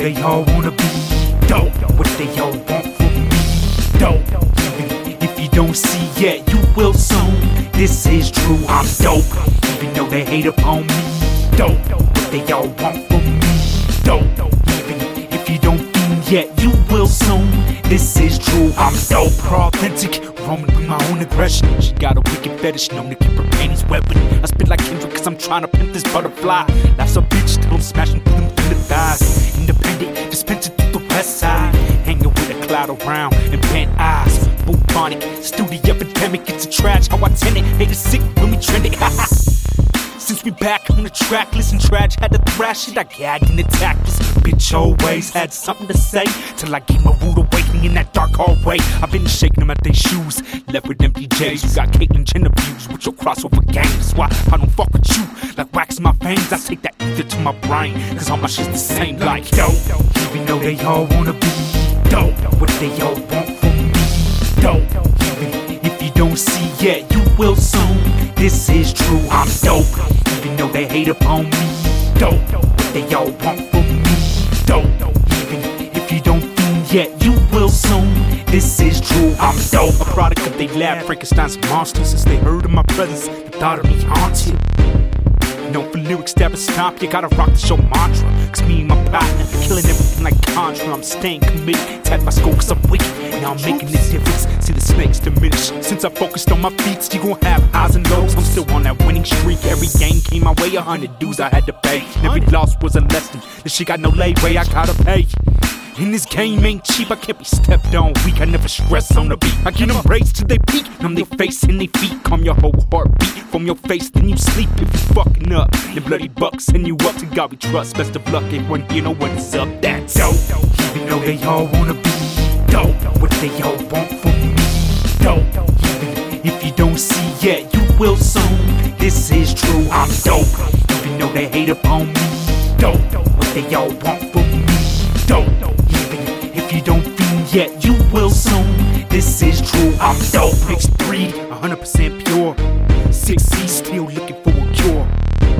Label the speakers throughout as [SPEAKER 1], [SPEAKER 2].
[SPEAKER 1] they all wanna be dope. What they all want from me, dope. If you don't see yet, you will soon. This is true, I'm dope. Even though they hate upon me, dope. What they all want from me, dope. If you don't feel yet, you will soon. This is true, I'm dope. Authentic, roaming with my own aggression. She got a wicked fetish, known to keep her panties. But I spit like Kendrick, cause I'm trying to pimp this butterfly. Life's a bitch till I'm smashing through the thighs. Independent, dispensing through the west side. Hanging with a cloud around and bent eyes. Bubonic, studio epidemic, it's a trash. How I tend it, hate is sick when we trend it. Since we back on the track, listen, trash had to thrash it. I gagged and attacked this bitch always had something to say till I gave my rude awakening in that dark hallway. I've been shaking them at their shoes, left with empty J's. You got Caitlyn Jenner views with your crossover games. Why I don't fuck with you like wax my veins. I take that ether to my brain, cause all my shit's the same like dope. Even though they all wanna be dope, what they all want from me, dope. Even if you don't see yet, you will soon. This is true, I'm dope. Even though they hate upon me, dope. What they all want from me, dope. Even if you don't feel yet, you will soon. This is true, I'm dope. A product of they lab, Frankenstein's monster. Since they heard of my presence, the thought of me haunts you. Known for lyrics that stomp, you gotta rock the show mantra. Cause me and my partner, killing everything I'm staying committed, tap my skull cause I'm wicked. Now I'm making a difference, see the snakes diminish. Since I focused on my feet, you gon' have highs and lows. I'm still on that winning streak. Every game came my way, a hundred dues I had to pay. Every loss was a lesson. This shit got no leeway, I gotta pay. And this game ain't cheap, I can't be stepped on weak. I never stress on the beat. I get them raised to they peak, numb their face and they feet. Calm your whole heartbeat from your face, then you sleep if you fucking up. The bloody bucks send you up to God we trust. Best of luck, everyone you know what's up. That's dope. Even though they all wanna be dope, what they all want from me, dope. Even if you don't see yet, you will soon. This is true, I'm dope. Even though they hate upon me, dope. What they all want from me, yet, you will soon. This is true, I'm dope. Mixed breed, 100% pure. 6C still looking for a cure.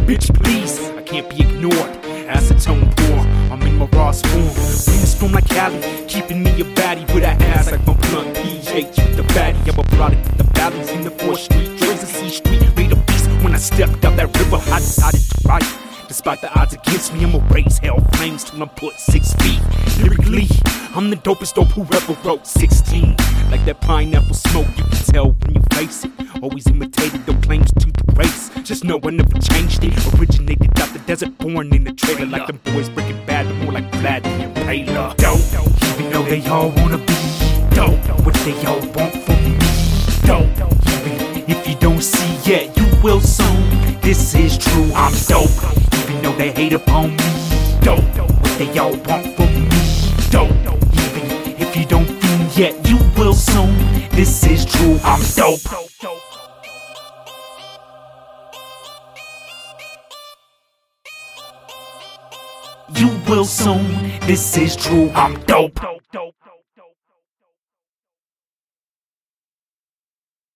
[SPEAKER 1] Bitch, please, I can't be ignored. Acetone poor, I'm in my raw form. Brainstorm like Cali, keeping me a baddie with a ass like my blunt PH with the fatty. I'm a product of the valleys in the 4th Street. C Street, made a beast when I stepped out that river. I decided to fight. Despite the odds against me, I'ma raise hell flames till I'm put six feet. Lyrically, I'm the dopest dope who ever wrote 16. Like that pineapple smoke, you can tell when you face it. Always imitated the claims to the race. Just know I never changed it. Originated out the desert, born in the trailer. Like them boys breaking bad, more like Vlad and Impaler. Dope, even though they all wanna be dope. What they all want from me, dope. Even if you don't see yet, you will soon. This is true, I'm dope. They hate upon me, dope. They all want from me, dope. Even if you don't feel yet, you will soon. This is true, I'm dope. You will soon. This is true, I'm dope.